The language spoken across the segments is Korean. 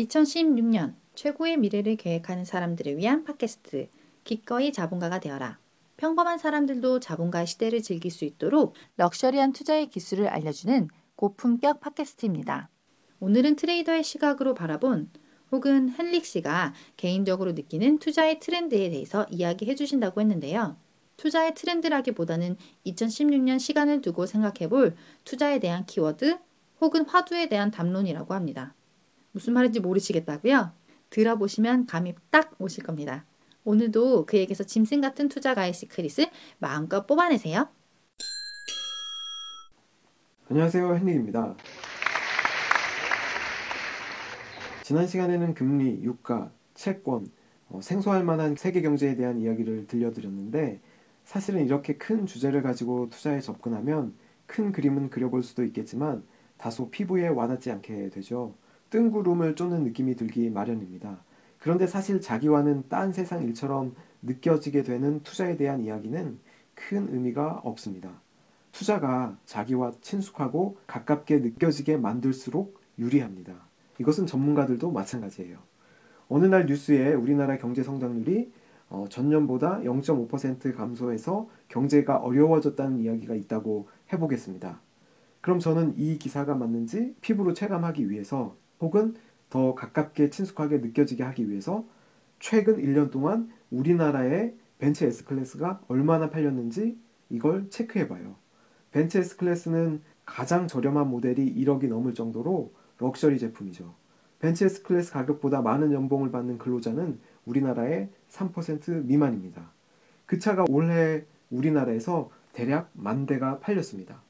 2016년 최고의 미래를 계획하는 사람들을 위한 팟캐스트 기꺼이 자본가가 되어라. 평범한 사람들도 자본가의 시대를 즐길 수 있도록 럭셔리한 투자의 기술을 알려주는 고품격 팟캐스트입니다. 오늘은 트레이더의 시각으로 바라본 혹은 헨릭 씨가 개인적으로 느끼는 투자의 트렌드에 대해서 이야기해 주신다고 했는데요. 투자의 트렌드라기보다는 2016년 시간을 두고 생각해 볼 투자에 대한 키워드 혹은 화두에 대한 담론이라고 합니다. 무슨 말인지 모르시겠다고요? 들어보시면 감이 딱 오실 겁니다. 오늘도 그에게서 짐승 같은 투자가의 시크릿을 마음껏 뽑아내세요. 안녕하세요. 헨릭입니다. 지난 시간에는 금리, 유가, 채권, 어, 생소할 만한 세계 경제에 대한 이야기를 들려드렸는데 사실은 이렇게 큰 주제를 가지고 투자에 접근하면 큰 그림은 그려볼 수도 있겠지만 다소 피부에 와닿지 않게 되죠. 뜬구름을 쫓는 느낌이 들기 마련입니다. 그런데 사실 자기와는 딴 세상 일처럼 느껴지게 되는 투자에 대한 이야기는 큰 의미가 없습니다. 투자가 자기와 친숙하고 가깝게 느껴지게 만들수록 유리합니다. 이것은 전문가들도 마찬가지예요. 어느 날 뉴스에 우리나라 경제 성장률이 어, 전년보다 0.5% 감소해서 경제가 어려워졌다는 이야기가 있다고 해보겠습니다. 그럼 저는 이 기사가 맞는지 피부로 체감하기 위해서 혹은 더 가깝게 친숙하게 느껴지게 하기 위해서 최근 1년 동안 우리나라의 벤츠 S클래스가 얼마나 팔렸는지 이걸 체크해 봐요. 벤츠 S클래스는 가장 저렴한 모델이 1억이 넘을 정도로 럭셔리 제품이죠. 벤츠 S클래스 가격보다 많은 연봉을 받는 근로자는 우리나라의 3% 미만입니다. 그 차가 올해 우리나라에서 대략 만 대가 팔렸습니다.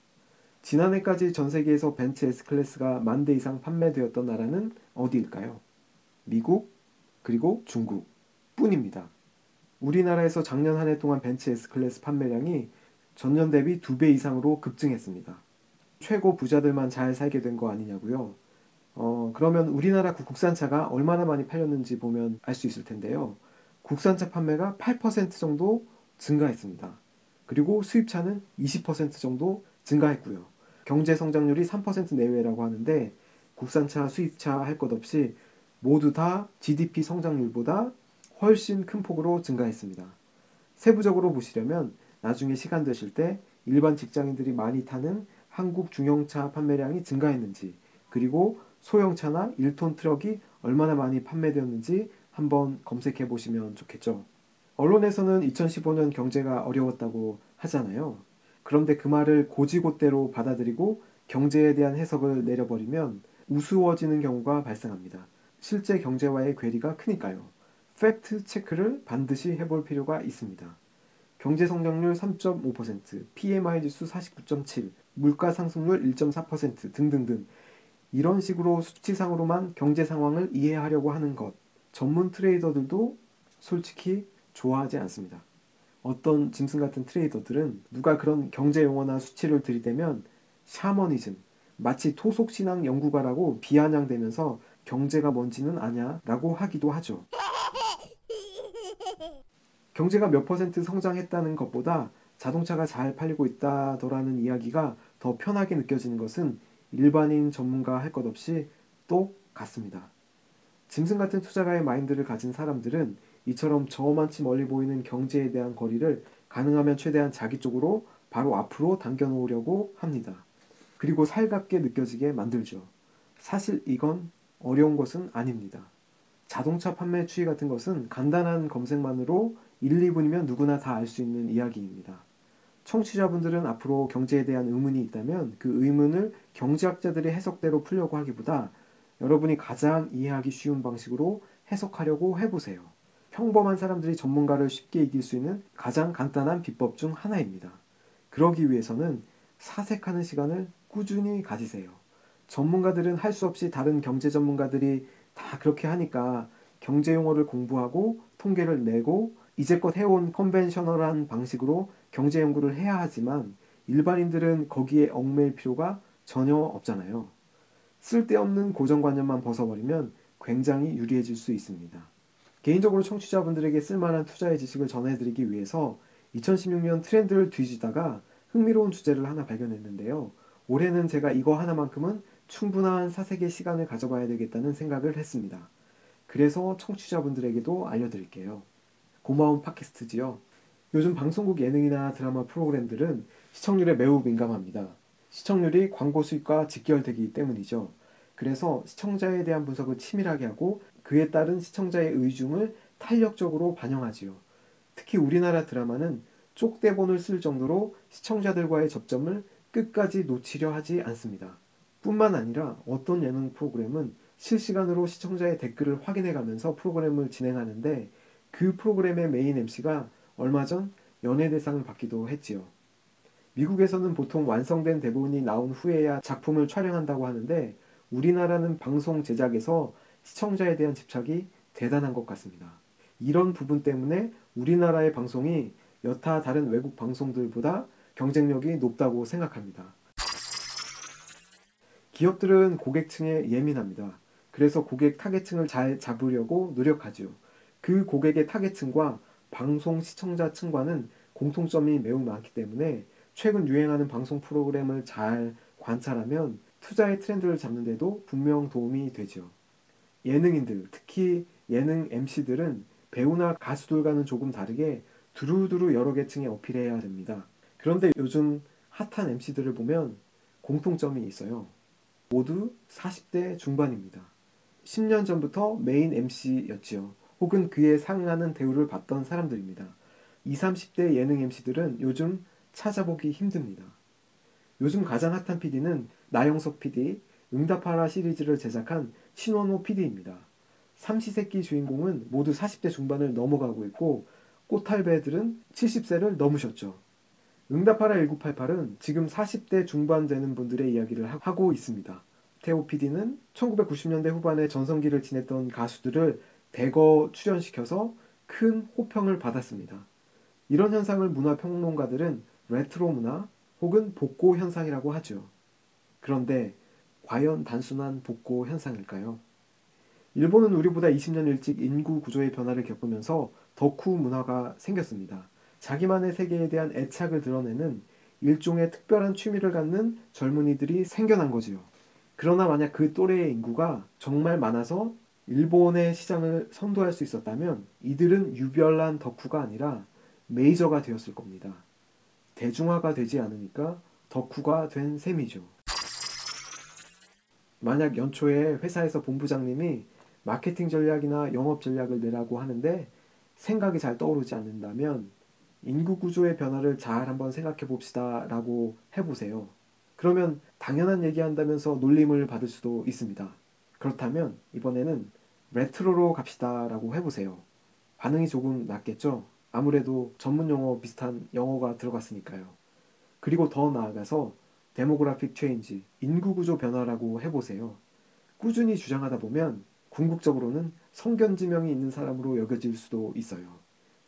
지난해까지 전 세계에서 벤츠 S클래스가 만 대 이상 판매되었던 나라는 어디일까요? 미국, 그리고 중국 뿐입니다. 우리나라에서 작년 한 해 동안 벤츠 S클래스 판매량이 전년 대비 두 배 이상으로 급증했습니다. 최고 부자들만 잘 살게 된 거 아니냐고요? 어, 그러면 우리나라 국산차가 얼마나 많이 팔렸는지 보면 알 수 있을 텐데요. 국산차 판매가 8% 정도 증가했습니다. 그리고 수입차는 20% 정도 증가했고요. 경제 성장률이 3% 내외라고 하는데 국산차, 수입차 할 것 없이 모두 다 GDP 성장률보다 훨씬 큰 폭으로 증가했습니다. 세부적으로 보시려면 나중에 시간 되실 때 일반 직장인들이 많이 타는 한국 중형차 판매량이 증가했는지 그리고 소형차나 1톤 트럭이 얼마나 많이 판매되었는지 한번 검색해 보시면 좋겠죠. 언론에서는 2015년 경제가 어려웠다고 하잖아요. 그런데 그 말을 곧이곧대로 받아들이고 경제에 대한 해석을 내려버리면 우스워지는 경우가 발생합니다. 실제 경제와의 괴리가 크니까요. 팩트 체크를 반드시 해볼 필요가 있습니다. 경제 성장률 3.5%, PMI 지수 49.7, 물가 상승률 1.4% 등등등 이런 식으로 수치상으로만 경제 상황을 이해하려고 하는 것 전문 트레이더들도 솔직히 좋아하지 않습니다. 어떤 짐승 같은 트레이더들은 누가 그런 경제 용어나 수치를 들이대면 샤머니즘, 마치 토속신앙 연구가라고 비아냥대면서 경제가 뭔지는 아냐 라고 하기도 하죠. 경제가 몇 퍼센트 성장했다는 것보다 자동차가 잘 팔리고 있다더라는 이야기가 더 편하게 느껴지는 것은 일반인 전문가 할 것 없이 똑같습니다. 짐승 같은 투자가의 마인드를 가진 사람들은 이처럼 저만치 멀리 보이는 경제에 대한 거리를 가능하면 최대한 자기 쪽으로 바로 앞으로 당겨 놓으려고 합니다. 그리고 살갑게 느껴지게 만들죠. 사실 이건 어려운 것은 아닙니다. 자동차 판매 추이 같은 것은 간단한 검색만으로 1, 2분이면 누구나 다 알 수 있는 이야기입니다. 청취자분들은 앞으로 경제에 대한 의문이 있다면 그 의문을 경제학자들의 해석대로 풀려고 하기보다 여러분이 가장 이해하기 쉬운 방식으로 해석하려고 해보세요. 평범한 사람들이 전문가를 쉽게 이길 수 있는 가장 간단한 비법 중 하나입니다. 그러기 위해서는 사색하는 시간을 꾸준히 가지세요. 전문가들은 할 수 없이 다른 경제 전문가들이 다 그렇게 하니까 경제 용어를 공부하고 통계를 내고 이제껏 해온 컨벤셔널한 방식으로 경제 연구를 해야 하지만 일반인들은 거기에 얽매일 필요가 전혀 없잖아요. 쓸데없는 고정관념만 벗어버리면 굉장히 유리해질 수 있습니다. 개인적으로 청취자분들에게 쓸만한 투자의 지식을 전해드리기 위해서 2016년 트렌드를 뒤지다가 흥미로운 주제를 하나 발견했는데요. 올해는 제가 이거 하나만큼은 충분한 사색의 시간을 가져봐야 되겠다는 생각을 했습니다. 그래서 청취자분들에게도 알려드릴게요. 고마운 팟캐스트지요. 요즘 방송국 예능이나 드라마 프로그램들은 시청률에 매우 민감합니다. 시청률이 광고 수익과 직결되기 때문이죠. 그래서 시청자에 대한 분석을 치밀하게 하고 그에 따른 시청자의 의중을 탄력적으로 반영하지요. 특히 우리나라 드라마는 쪽대본을 쓸 정도로 시청자들과의 접점을 끝까지 놓치려 하지 않습니다. 뿐만 아니라 어떤 예능 프로그램은 실시간으로 시청자의 댓글을 확인해 가면서 프로그램을 진행하는데 그 프로그램의 메인 MC가 얼마 전 연예대상을 받기도 했지요. 미국에서는 보통 완성된 대본이 나온 후에야 작품을 촬영한다고 하는데 우리나라는 방송 제작에서 시청자에 대한 집착이 대단한 것 같습니다. 이런 부분 때문에 우리나라의 방송이 여타 다른 외국 방송들보다 경쟁력이 높다고 생각합니다. 기업들은 고객층에 예민합니다. 그래서 고객 타겟층을 잘 잡으려고 노력하죠. 그 고객의 타겟층과 방송 시청자층과는 공통점이 매우 많기 때문에 최근 유행하는 방송 프로그램을 잘 관찰하면 투자의 트렌드를 잡는데도 분명 도움이 되죠. 예능인들, 특히 예능 MC들은 배우나 가수들과는 조금 다르게 두루두루 여러 계층에 어필해야 됩니다. 그런데 요즘 핫한 MC들을 보면 공통점이 있어요. 모두 40대 중반입니다. 10년 전부터 메인 MC였지요. 혹은 그에 상응하는 대우를 받던 사람들입니다. 20, 30대 예능 MC들은 요즘 찾아보기 힘듭니다. 요즘 가장 핫한 PD는 나영석 PD, 응답하라 시리즈를 제작한 신원호 PD입니다. 삼시세끼 주인공은 모두 40대 중반을 넘어가고 있고 꽃탈배들은 70세를 넘으셨죠. 응답하라 1988은 지금 40대 중반 되는 분들의 이야기를 하고 있습니다. 태호 PD는 1990년대 후반에 전성기를 지냈던 가수들을 대거 출연시켜서 큰 호평을 받았습니다. 이런 현상을 문화평론가들은 레트로 문화 혹은 복고 현상이라고 하죠. 그런데 과연 단순한 복고 현상일까요? 일본은 우리보다 20년 일찍 인구 구조의 변화를 겪으면서 덕후 문화가 생겼습니다. 자기만의 세계에 대한 애착을 드러내는 일종의 특별한 취미를 갖는 젊은이들이 생겨난 거지요. 그러나 만약 그 또래의 인구가 정말 많아서 일본의 시장을 선도할 수 있었다면 이들은 유별난 덕후가 아니라 메이저가 되었을 겁니다. 대중화가 되지 않으니까 덕후가 된 셈이죠. 만약 연초에 회사에서 본부장님이 마케팅 전략이나 영업 전략을 내라고 하는데 생각이 잘 떠오르지 않는다면 인구 구조의 변화를 잘 한번 생각해 봅시다 라고 해보세요. 그러면 당연한 얘기 한다면서 놀림을 받을 수도 있습니다. 그렇다면 이번에는 레트로로 갑시다 라고 해보세요. 반응이 조금 낫겠죠? 아무래도 전문 용어 비슷한 영어가 들어갔으니까요. 그리고 더 나아가서 demographic change, 인구 구조 변화라고 해보세요. 꾸준히 주장하다 보면 궁극적으로는 선견지명이 있는 사람으로 여겨질 수도 있어요.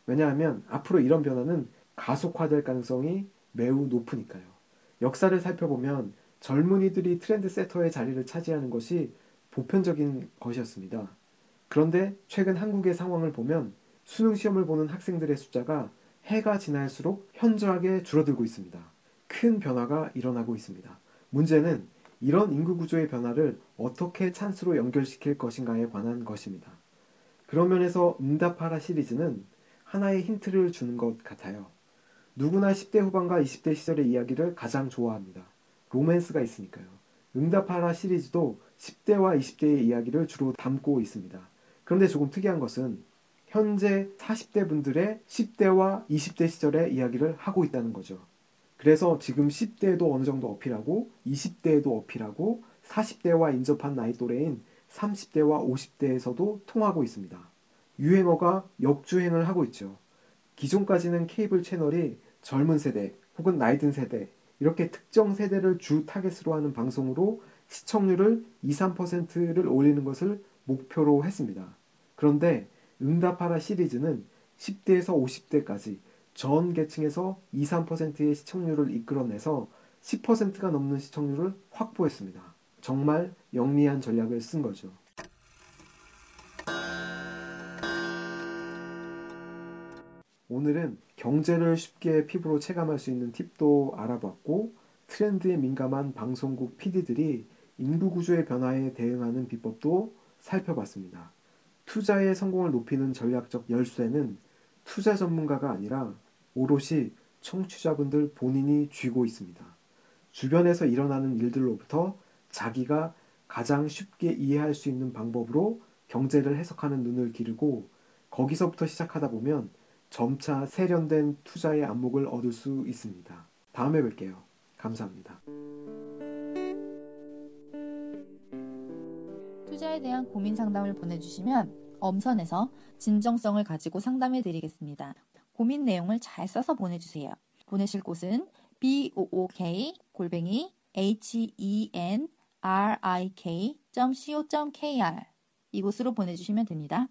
왜냐하면 앞으로 이런 변화는 가속화될 가능성이 매우 높으니까요. 역사를 살펴보면 젊은이들이 트렌드 세터의 자리를 차지하는 것이 보편적인 것이었습니다. 그런데 최근 한국의 상황을 보면 수능 시험을 보는 학생들의 숫자가 해가 지날수록 현저하게 줄어들고 있습니다. 큰 변화가 일어나고 있습니다. 문제는 이런 인구 구조의 변화를 어떻게 찬스로 연결시킬 것인가에 관한 것입니다. 그런 면에서 응답하라 시리즈는 하나의 힌트를 주는 것 같아요. 누구나 10대 후반과 20대 시절의 이야기를 가장 좋아합니다. 로맨스가 있으니까요. 응답하라 시리즈도 10대와 20대의 이야기를 주로 담고 있습니다. 그런데 조금 특이한 것은 현재 40대 분들의 10대와 20대 시절의 이야기를 하고 있다는 거죠. 그래서 지금 10대에도 어느 정도 어필하고 20대에도 어필하고 40대와 인접한 나이 또래인 30대와 50대에서도 통하고 있습니다. 유행어가 역주행을 하고 있죠. 기존까지는 케이블 채널이 젊은 세대 혹은 나이 든 세대 이렇게 특정 세대를 주 타겟으로 하는 방송으로 시청률을 2, 3%를 올리는 것을 목표로 했습니다. 그런데 응답하라 시리즈는 10대에서 50대까지 전 계층에서 2, 3%의 시청률을 이끌어내서 10%가 넘는 시청률을 확보했습니다. 정말 영리한 전략을 쓴 거죠. 오늘은 경제를 쉽게 피부로 체감할 수 있는 팁도 알아봤고 트렌드에 민감한 방송국 PD들이 인구 구조의 변화에 대응하는 비법도 살펴봤습니다. 투자의 성공을 높이는 전략적 열쇠는 투자 전문가가 아니라 오롯이 청취자분들 본인이 쥐고 있습니다. 주변에서 일어나는 일들로부터 자기가 가장 쉽게 이해할 수 있는 방법으로 경제를 해석하는 눈을 기르고 거기서부터 시작하다 보면 점차 세련된 투자의 안목을 얻을 수 있습니다. 다음에 뵐게요. 감사합니다. 투자에 대한 고민 상담을 보내주시면 엄선해서 진정성을 가지고 상담해 드리겠습니다. 고민 내용을 잘 써서 보내주세요. 보내실 곳은 book 골뱅이 henrik.co.kr 이곳으로 보내주시면 됩니다.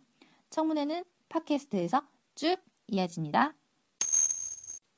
청문회는 팟캐스트에서 쭉 이어집니다.